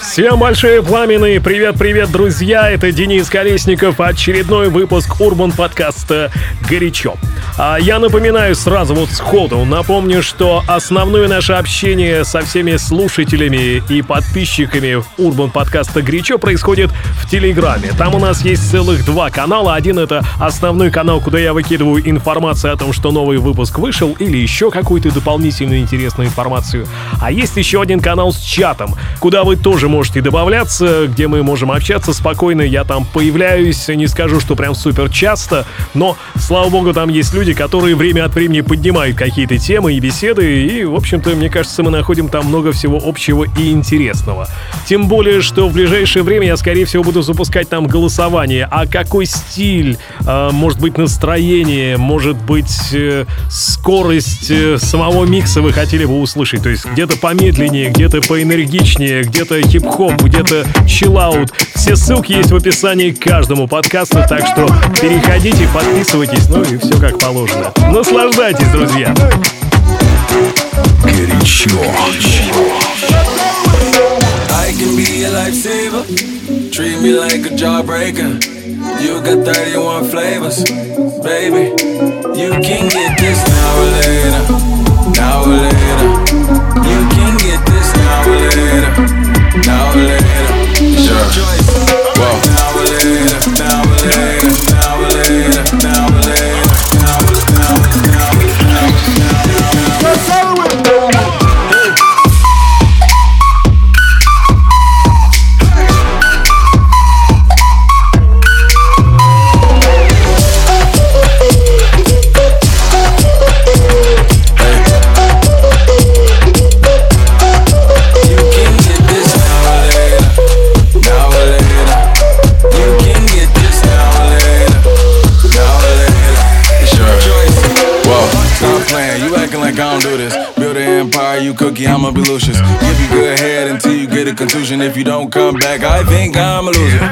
Всем большие пламенные привет-привет, друзья! Это Денис Колесников, очередной выпуск Урбан подкаста «Горячо». А я напоминаю сразу вот сходу, напомню, что основное наше общение со всеми слушателями и подписчиками Урбан подкаста «Горячо» происходит в Телеграме. Там у нас есть целых два канала. Один — это основной канал, куда я выкидываю информацию о том, что новый выпуск вышел, или еще какую-то дополнительную интересную информацию. А есть еще один канал с чатом, куда вы тоже можете добавляться, где мы можем общаться спокойно. Я там появляюсь, не скажу, что прям супер часто, но, слава богу, там есть люди, которые время от времени поднимают какие-то темы и беседы, и, в общем-то, мне кажется, мы находим там много всего общего и интересного. Тем более, что в ближайшее время я, скорее всего, буду запускать там голосование. А какой стиль, э, может быть, настроение, может быть, э, скорость э, самого микса вы хотели бы услышать? То есть где-то помедленнее, где-то поэнергичнее, где-то хип хип-хоп, где-то чиллаут. Все ссылки есть в описании к каждому подкасту, так что переходите, подписывайтесь, ну и все как положено. Наслаждайтесь, друзья! Горячо. I can be a lifesaver, treat me like a jawbreaker. You got 31 flavors, baby. You can get this now or later, now or later. Sure. Whoa. You cookie, I'ma be Lucius. Give you good head until you get a contusion. If you don't come back, I think I'm a loser.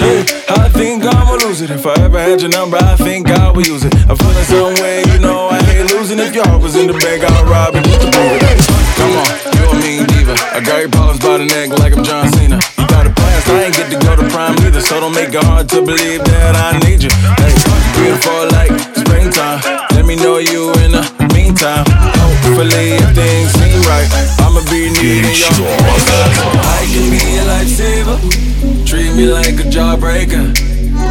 Yeah, I think I'm a loser. If I ever had your number, I think I would use it. I'm feeling some way, you know I hate losing. If your heart was in the bank, I'll rob it. Come on, you a mean diva. I got your problems by the neck like I'm John Cena. You got a blast, I ain't get to go to prime either. So don't make it hard to believe that I need you. Hey, beautiful like springtime. Let me know you in the meantime. Hopefully, things seem right, I'ma be needing your I can be a lifesaver, treat me like a jawbreaker.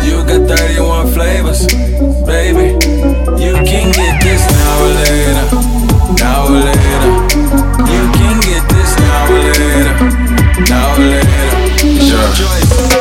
You got 31 flavors, baby. You can get this now or later, now or later. You can get this now or later, now or later. Sure. Whoa. Now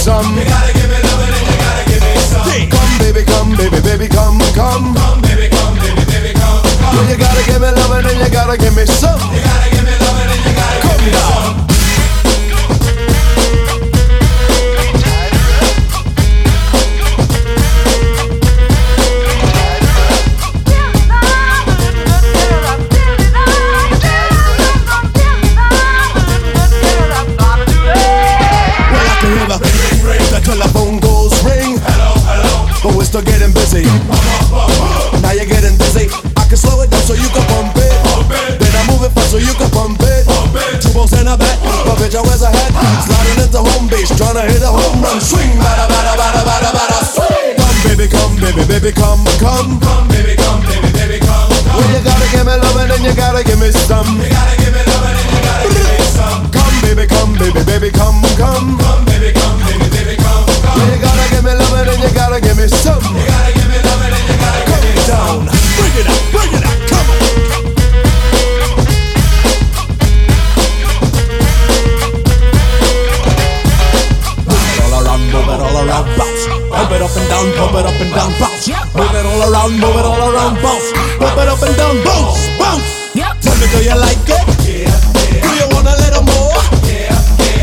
some. You gotta give me loving and you gotta give me some. Come, baby, come, baby, baby, come, come. Come, baby, come, baby, baby, come, come. Well, you gotta give me loving and you gotta give me some. It up and down, pump it up and down, bounce. Move it all around, move it all around, bounce. Pump it up and down, bounce, bounce. Tell me, do you like it? Do you want a little more?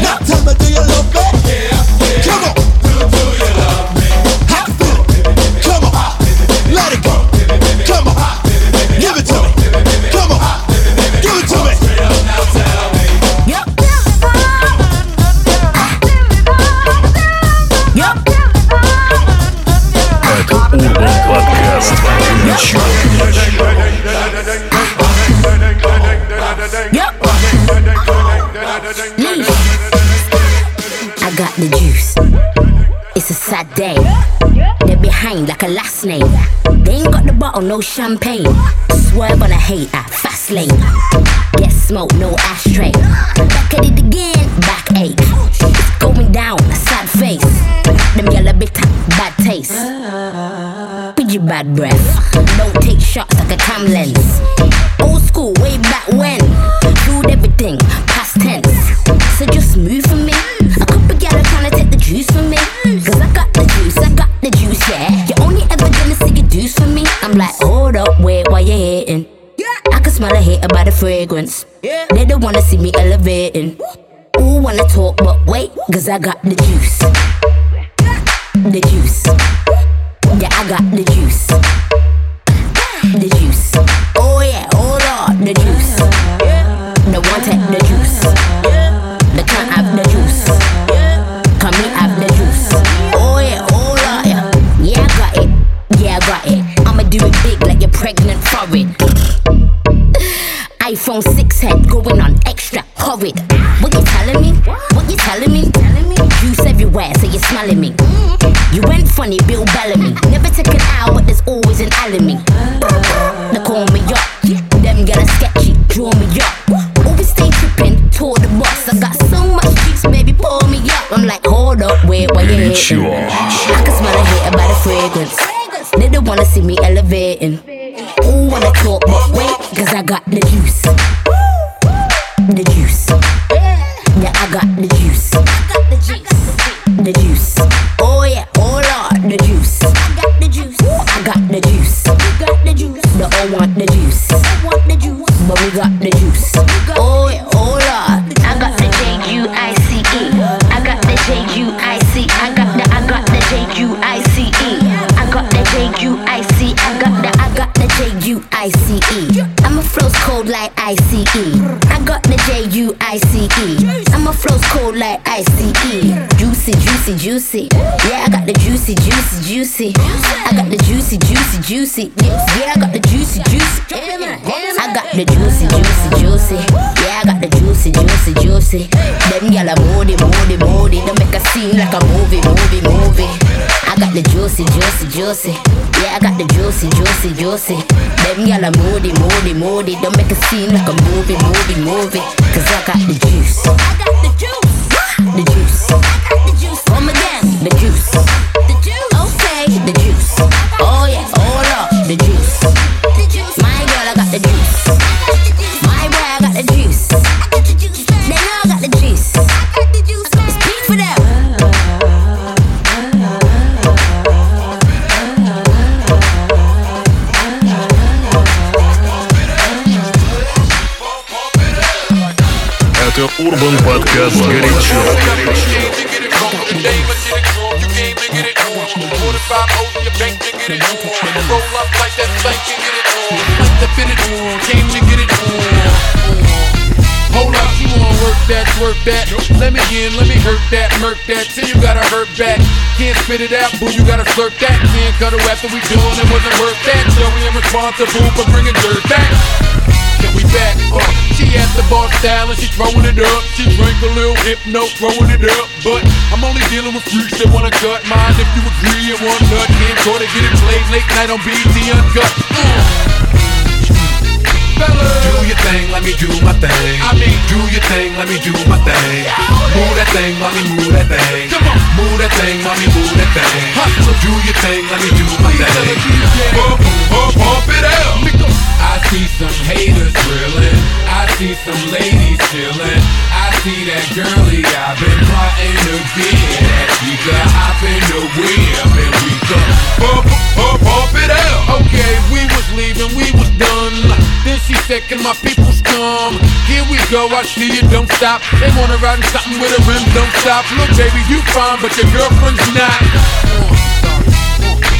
Now tell me, do you love it? Come on. do, do How no champagne. Swerve on a hater, fast lane. Get smoke, no ashtray. Back at it again, backache. It's going down, sad face. Them yellow bitter, bad taste. Your bad breath. Don't take shots like a cam lens. Old school, way back when. Food everything, past tense. So just move for me. A couple are trying to take the juice from me. Cause I got the juice, I got the juice, yeah. Up, wait, why you hating? I can smell a hater by the fragrance. Yeah. They don't wanna see me elevating. Ooh, wanna talk, but wait, cause I got the juice. The juice. Yeah, I got the juice. The juice. Oh yeah, oh, hold on, the juice. The one take the juice. The iPhone 6 head going on extra horrid. What you telling me? What you telling me? Telling me? Juice everywhere, so you're smelling me. You went funny, Bill Bellamy. Never took an hour, but there's always an enemy. They. Now call me up. Them get a sketchy, draw me up. Always stay tripping, to the boss. I got so much juice, baby, pour me up. I'm like, hold up, wait, why you hating? I can smell a hater by the fragrance. They don't wanna see me elevating. Wanna talk, but wait, cause I got the juice. The juice. Yeah, I got the juice. The juice. Oh yeah, oh, hold on, the juice. I got the juice. I got the juice. The all want the juice. Juicy. Yeah, I got the juicy, juicy. I got the juicy, juicy, juicy. Yeah, I got the juicy, juicy, juicy. Them gyal are moody, moody, moody. They make a scene like a movie, movie, movie. I got the juicy, juicy, juicy. Yeah, I got the juicy, juicy, juicy. Them gyal are moody, moody, moody. They make a scene like a movie, movie, movie. Cause I got the juice. I got the juice. Это Урбан Подкаст «Горячо». Hold up, you wanna work that, work that. Let me in, let me hurt that, murk that. Till you gotta hurt back. Can't spit it out, boo, you gotta slurp that. Can't cut it after we doing it wasn't worth that. Joey, I'm responsible for bringing dirt back. Can we back up? She at the bar style and she throwing it up. She drink a little hypno, throwing it up. But I'm only dealing with freaks that wanna cut mine. If you agree, and one nut can't go to get it played late night on BET Uncut. Mm. Fellas. Do your thing, let me do my thing. I mean, Do your thing, let me do my thing. Move that thing, mommy, move that thing. Come on. Move that thing, mommy, move that thing. Hustle. Do your thing, let me do my thing. Pump, pump, pump it out. I see some haters drilling. I see some ladies chilling. I see that girlie I've been plotting to get at. She could hop in the whip and we could Pump, pump, pump it out. Okay, we was leaving, we was done. Then she said, Can my peoples come? Here we go, I see you, don't stop. They wanna ride in something with a rim, don't stop. Look, baby, you fine, but your girlfriend's not.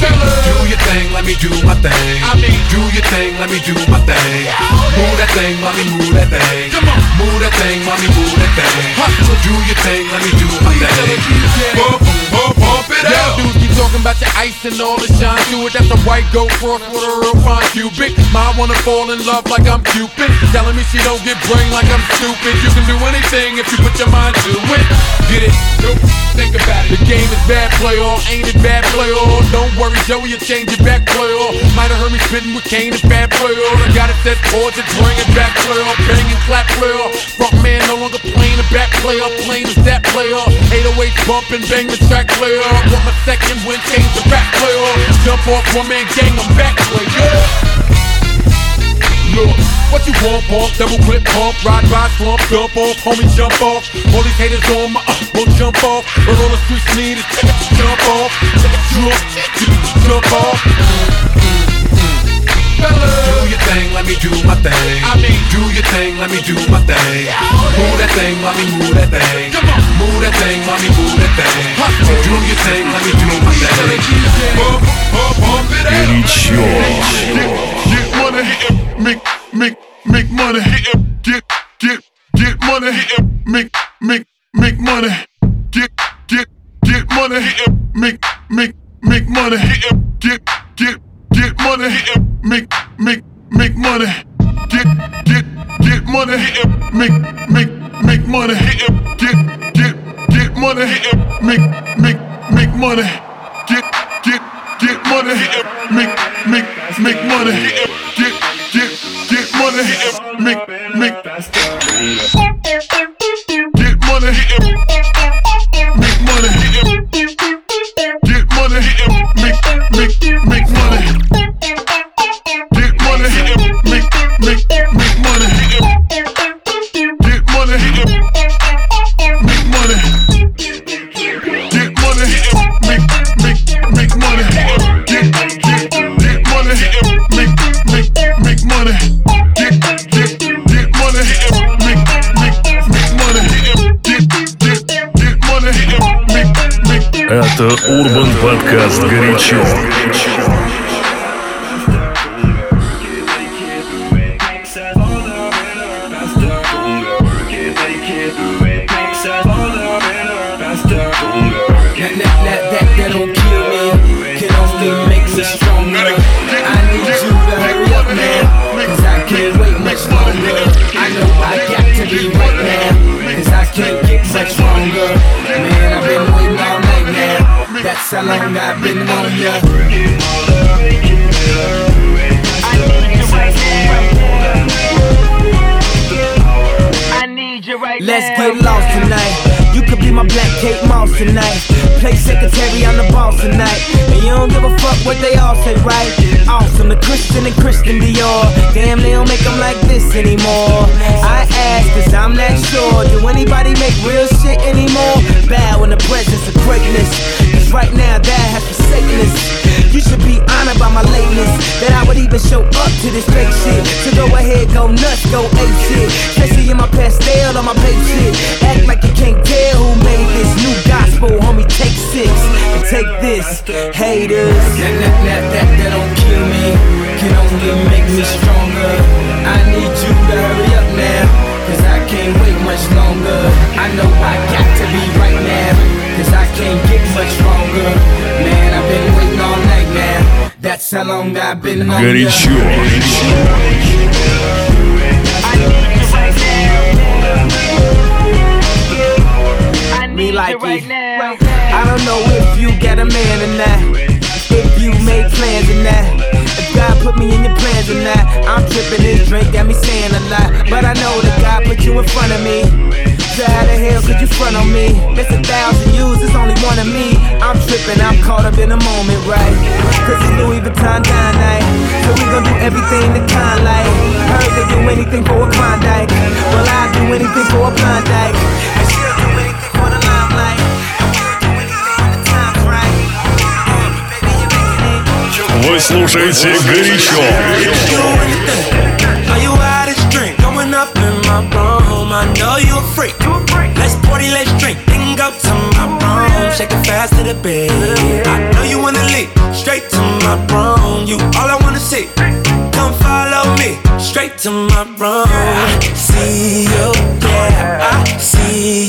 Fellas. Do your thing, let me do my thing. I mean- do your thing, let me do my thing. Move that thing, mommy, move that thing. Come on. Move that thing, mommy, move that thing. Hustle. Do your thing, let me do my thing. the DJ. Pump, pump, pump it Y'all dudes keep talking about your ice and all the shine to it. That's a white gold cross with a real fine cubic. Ma wanna fall in love like I'm Cupid. Telling me she don't get brain like I'm stupid. You can do anything if you put your mind to it. Get it? Nope. Think about it. The game is bad play all, ain't it bad play all? Don't worry, Joey, you change it back play all. Might have heard me spitting with Kane, it's bad play all. I got it set chords, it's bring it back play all. Bang and clap play all. Front man no longer playing the back play all. Playing is that play all. 808 bump and bang the track play all. My second win, change the back play all. Jump off one man gang, I'm back play yeah. Look, what you want, pump, double clip pump, ride by slump, jump off, homie, jump off. All these haters on my, uh, won't jump off. But all the streets need is jump off, jump, jump off. Bella. Do your thing, let me do my thing. I mean, do your thing, let me do my thing. Move that thing, let me move that thing. Come on. Move that thing, let me move that thing. Do your thing, let me do my thing. Bump, it out. It's yours. Get, get money, make, make, make money. Get, get, get money, make, make, make money. Get, get, get money, make, make, make money. Get. get get money, make, make, make money. Get, get, get money, make, make, make money. Get, get, get money, make, make, make money. Get, get, get money, make, make, make money. Get, get, get money, make, make, this anymore. I ask, cause I'm not sure. Do anybody make real shit anymore? Bow in the presence of greatness. Cause right now, that has forsaken us. You should be honored by my lateness. That I would even show up to this fake shit. So go ahead, go nuts, go ape shit. Especially in my Pastelle on my BAPE shit. Act like you can't tell who made this new gospel, homie. Take six and take this, haters. That, that, that, that, that don't kill me, can only make me stronger. I need you to hurry up now, cause I can't wait much longer. I know I got to be right now, cause I can't get much stronger. Man, I've been waiting all night now. That's how long I've been under. Me like right now. I don't know if you get a man in that, if you make plans in that. God put me in your plans or not. I'm tripping this drink, got me saying a lot. But I know that God put you in front of me. So how the hell could you front on me? It's a thousand yous, it's only one of me. I'm tripping, I'm caught up in the moment, right? Cause it's Louis Vuitton Don night. So we gon' do everything the kind like. Heard they do anything for a Klondike. Well, I'll my room. Shake it fast to the bed. I know you wanna leave. Straight to my room. You all I wanna see. Come follow me. Straight to my room. See you, yeah. I see you,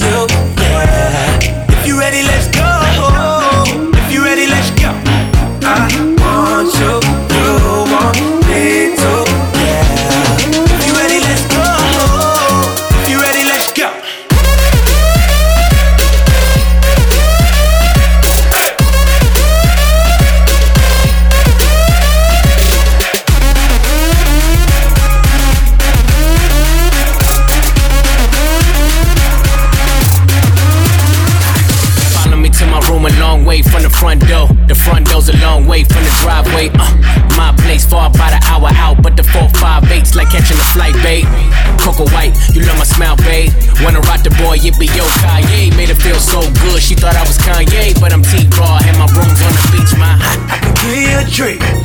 yippee yo, Kanye. Made her feel so good, she thought I was Kanye, but I'm T-Raw, and my room's on the beach, my I can give you a treat.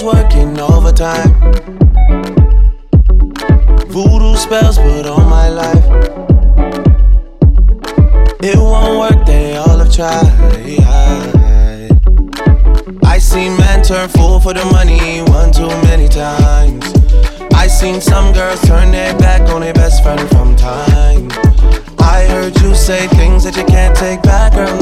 Devil's working overtime. Voodoo spells put on my life. It won't work, they all have tried. I seen men turn fool for the money one too many times. I seen some girls turn their back on their best friend from time. I heard you say things that you can't take back, girl,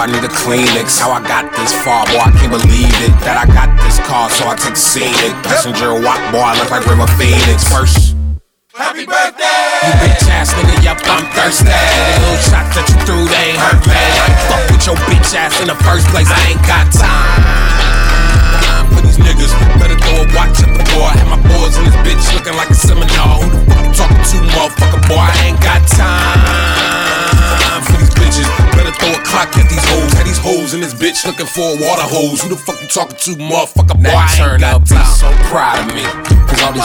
I need a Kleenex. How I got this far, boy, I can't believe it. That I got this car, so I take the scenic. Passenger walk, boy, I look like River Phoenix. First. Happy birthday! You bitch ass nigga, yup, I'm thirsty. Little shots that you threw, they ain't hurt, me. I ain't fuck with your bitch ass in the first place. I ain't got time for these niggas. Better throw a watch at the door. Had my boys in this bitch looking like a seminar. Who the fuck you talking to, motherfucker, boy? I ain't got time for these bitches to throw a clock at these hoes. Had these hoes in this bitch looking for a water hose. Who the fuck you talking to, motherfucker? Boy, now I turn up, be so proud of me. Cause all these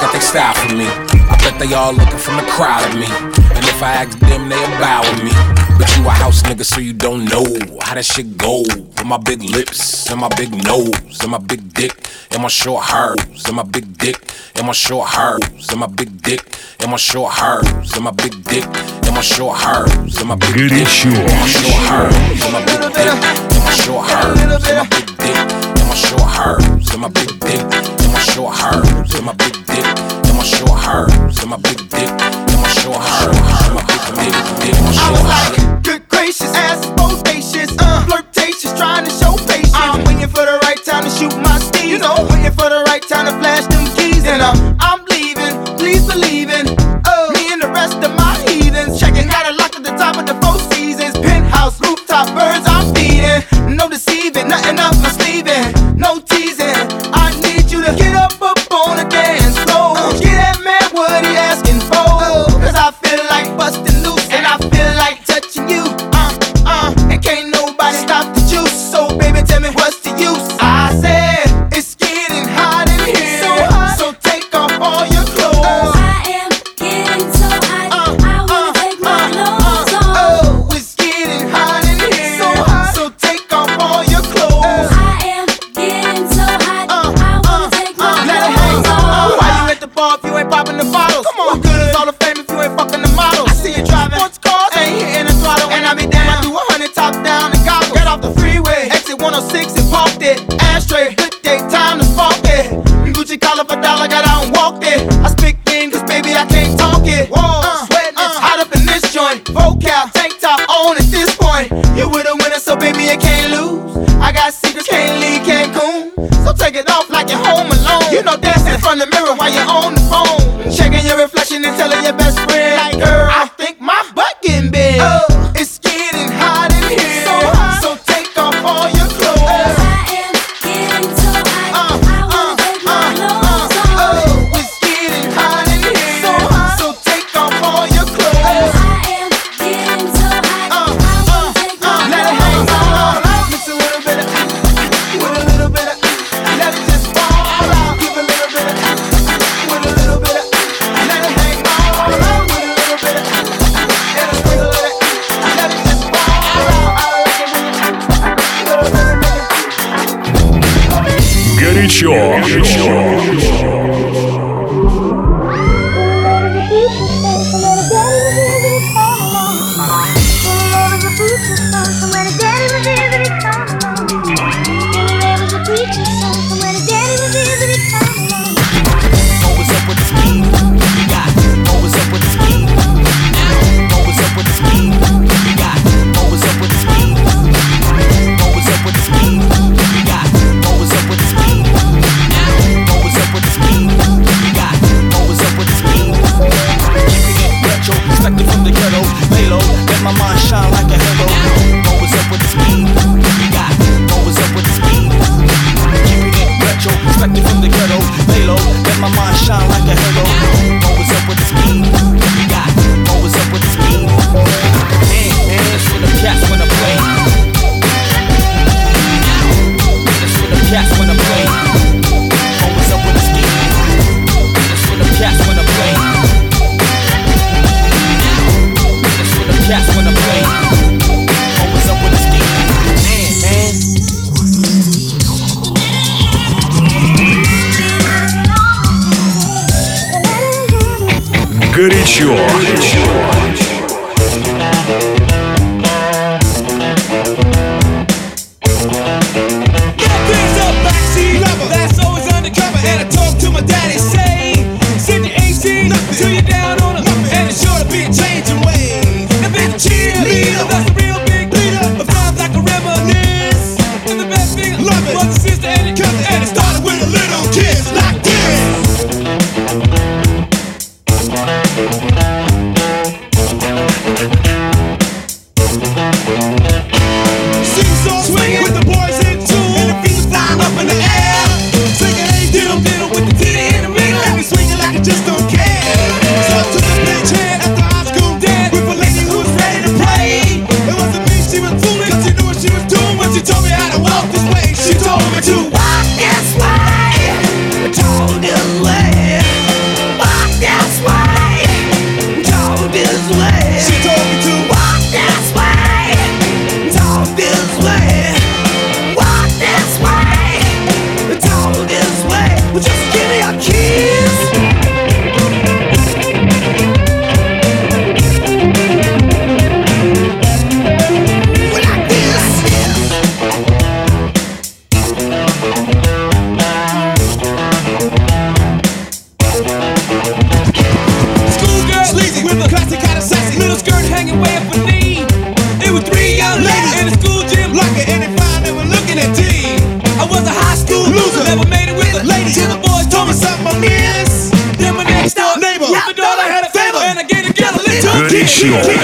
got they style for me. I bet they all looking from the crowd of me. And if I ask them, they bow with me. But you a house nigga, so you don't know how that shit go. With my big lips, and my big nose, and my big dick, and my short hairs, and my big dick, and my short hairs, and my big dick, and my short hairs, and my big dick, and my short hairs, and my big dick my short hairs, and my big dick, and my short hairs, and my big dick, and my short hairs, and my big dick, and my short hairs, and my big dick, and my short hairs, and my big dick, and my short hairs, and my big dick, dick, my short hairs. Little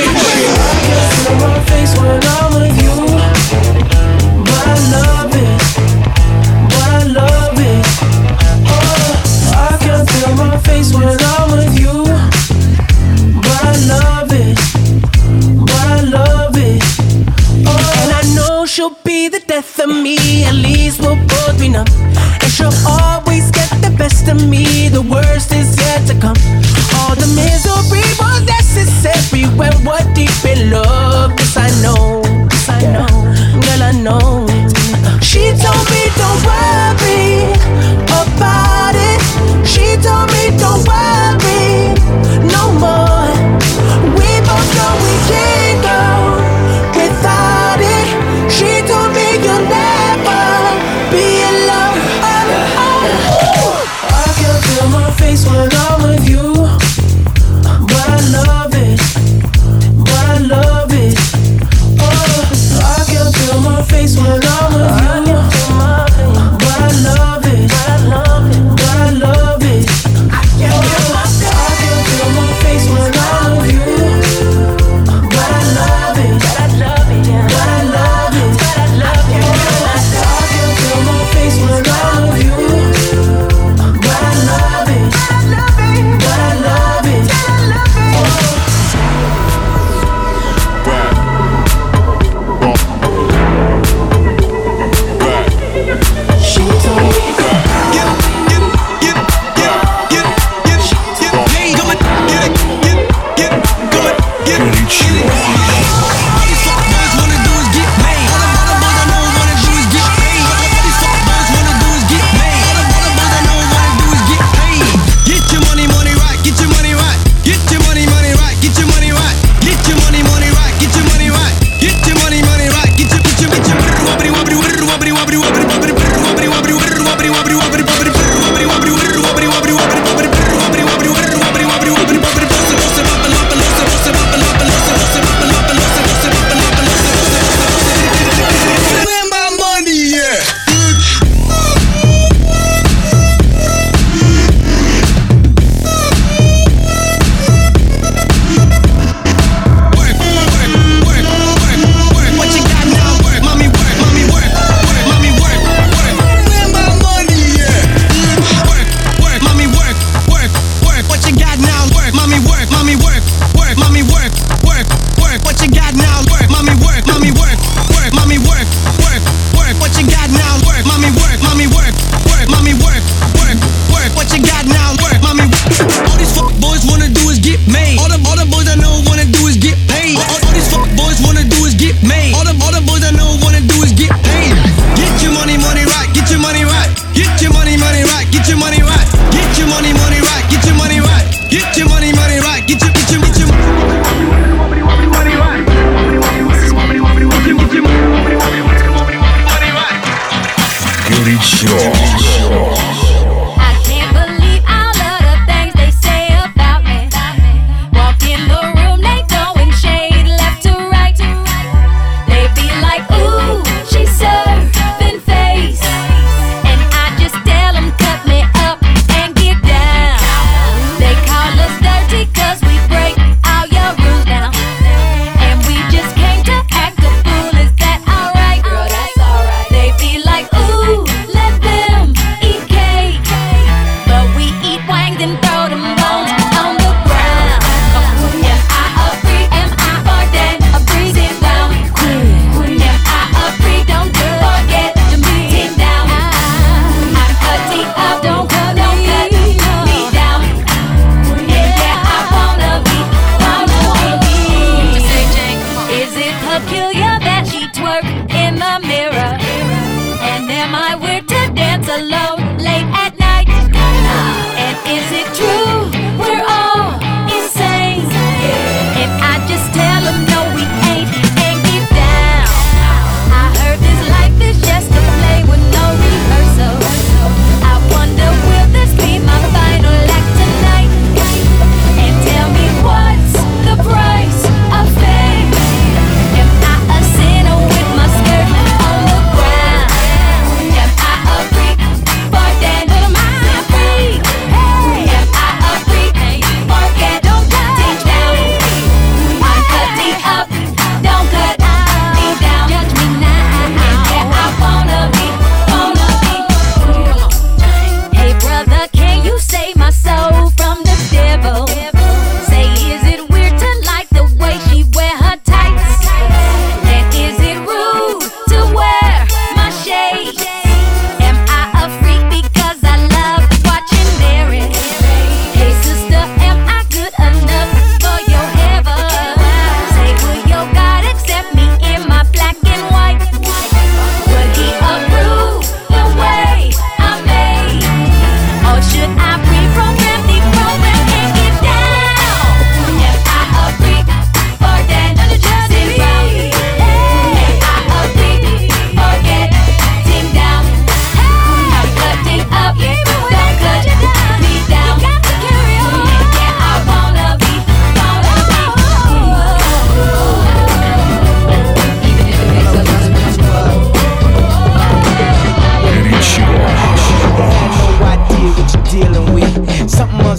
on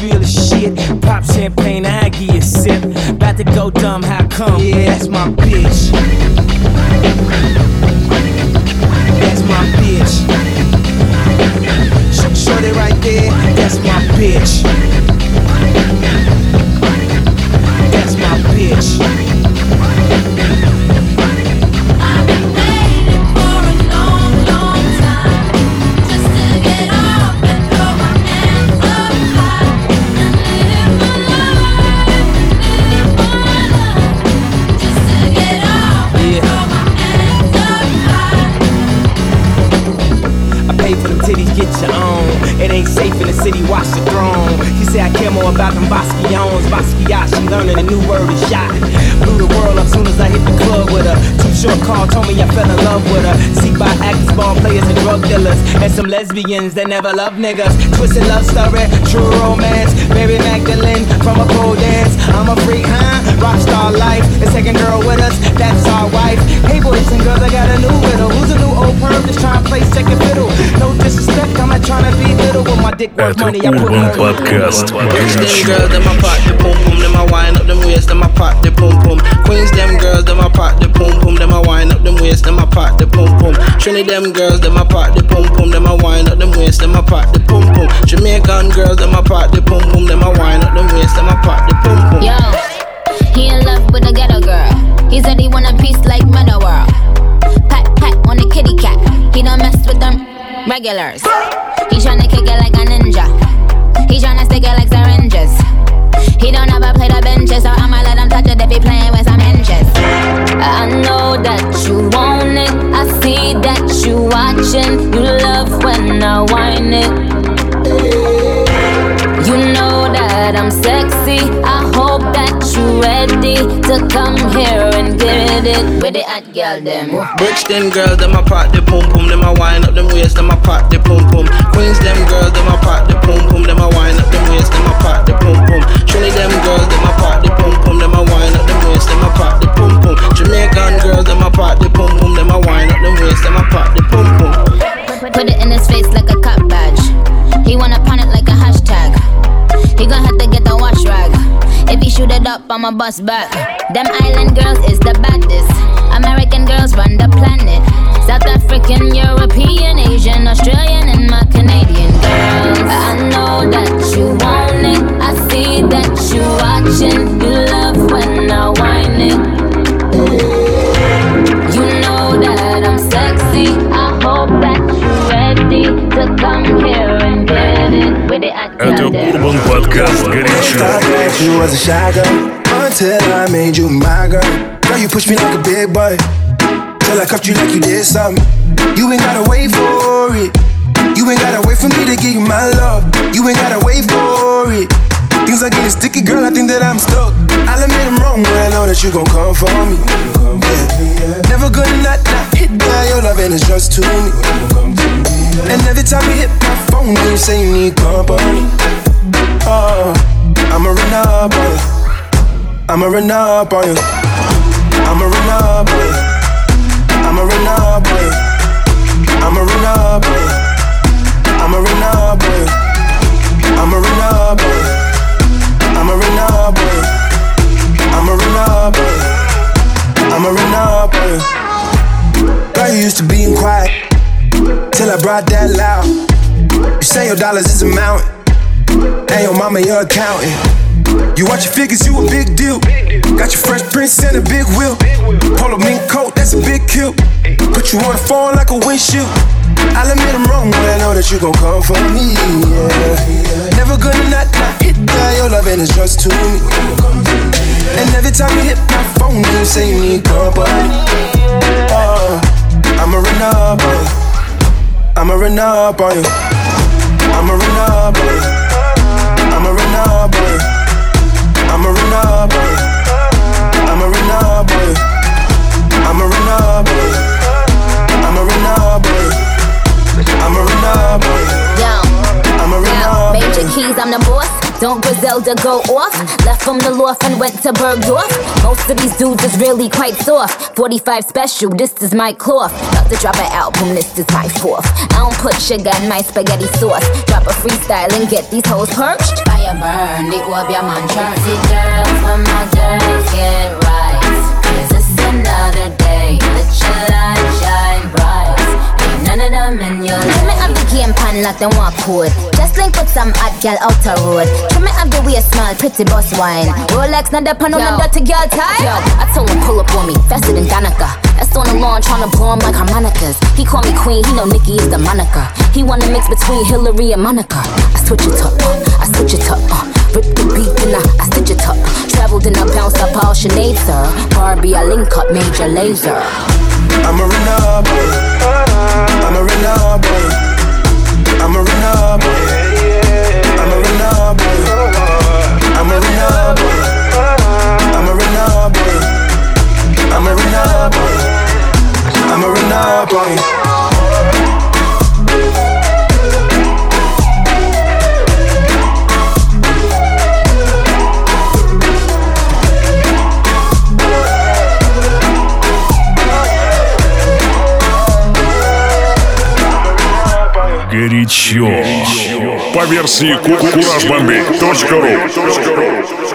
real as shit. Pop champagne, I a sip. About to go dumb, how come? Yeah, that's my bitch. And some lesbians that never love niggas. Twisted love story, true romance. Mary Magdalene from a pole dance. I'm a freak, huh? Rockstar life. The second girl with us, that's our wife. Hey boys and girls, I got a new. Who's a new old perm trying to play second fiddle? No disrespect, I'm not trying to be little with my dick worth money. I put my podcast. Girls, them I pack the. Them I wind up them waist, them I pack the. Queens them girls, them I pack the. Them I wind up them waist, them I pack the. Trinity them girls, them I pack the. Them I wind up them waist, them I pack the. Jamaican girls, them I pack the. Them I wind up them waist, them I pack the he in love with a ghetto girl. He said he want a piece like World. Pat pat on the kitty cat. He don't mess with them regulars. He tryna kick it like a ninja. He tryna stick it like syringes. He don't ever play the benches, so I'ma let him touch it if he playing with some hinges. Uh, I know that you want it. I see that you watching. You love when I whine it. That I'm sexy. I hope that you ready to come here and get it with the hot girl them. Brixton girls, them I pop the pum pum, them I wind up them waist, them I pop the pum pum. Queens, them girls, them I pop the pum pum, them I wind up them waist, them I pop the pum pum. Trinity, them girls, them I pop the pum pum, them I wind up them waist, them I pop the pum pum. Jamaican girls, them I pop the pum pum, them I wind up them waist, them I pop the pum pum. Put it in his face like a cop badge. He wanna pun it like a hashtag. He gon' have to get the wash rag. If he shoot it up, I'ma bust back. Them island girls is the baddest. American girls run the planet. South African, European, Asian, Australian, and my Canadian girls. I know that you want it. I see that you watching. You love when I whine it. You know that I'm sexy. I hope that you're ready to come Это Урбан Подкаст. Горячо. Thought that you was a shy girl until I made you my girl. Girl, you push me like a big boy. Till I cuffed you like you did something. You ain't gotta wait for it. You ain't gotta wait for me to give you my love. You ain't gotta wait for it. Things are getting sticky, girl. I think that I'm stuck. I'll admit I'm wrong, but I know that you gon' come for me. Yeah. Never gonna not, not hit by your love, and it's just to me. And every time you hit my phone, you say you need company. Oh, I'ma run up on you. I'ma run up on you. I'ma run up on you. I'ma run up on you. I'ma run up on you. I'ma run up on you. I'ma run up on you. Run up on you. I'ma run up on you. Girl, you used to being quiet till I brought that loud. You say your dollars is a mountain, and your mama your accountant. You watch your figures, you a big deal. Got your fresh prince and a big wheel. Polo mink coat, that's a big kill. Put you on the phone like a windshield. I'll admit I'm wrong, but I know that you gon' come for me. Yeah. Never gonna not, not hit by your love, and it's just to me. And every time you hit my phone, you say you need company. Oh, uh, I'ma run up you. I'ma run up you. I'ma run up. Don't go off? Left from the loft and went to Bergdorf. Most of these dudes is really quite soft. 45 special, this is my cloth. About to drop an album, this is my fourth. I don't put sugar in my spaghetti sauce. Drop a freestyle and get these hoes perched. Fire burn, the orb your man Jersey girls, when my girls get right. Cause it's another day. Let your light shine bright. Ain't none of them in your life. Me have the game pan like them want code. Just link with some hot girl out the road. Try me have the way small, pretty boss wine. Rolex, not the pan on the dirty girl tie. Yo, I told him pull up on me, faster than Danica. That's on the lawn, tryna blow him like harmonicas. He call me queen, he know Nikki is the moniker. He wanna mix between Hillary and Monica. I switch it up, uh, I switch it up, uh. Rip the beat and I, I stitch it up. Traveled and I bounced up all Sinead, sir. Barbie, I link up Major Lazer. I'ma run up on you. I'ma run up on you. I'ma run еще. По версии ку- куражбомбей.ру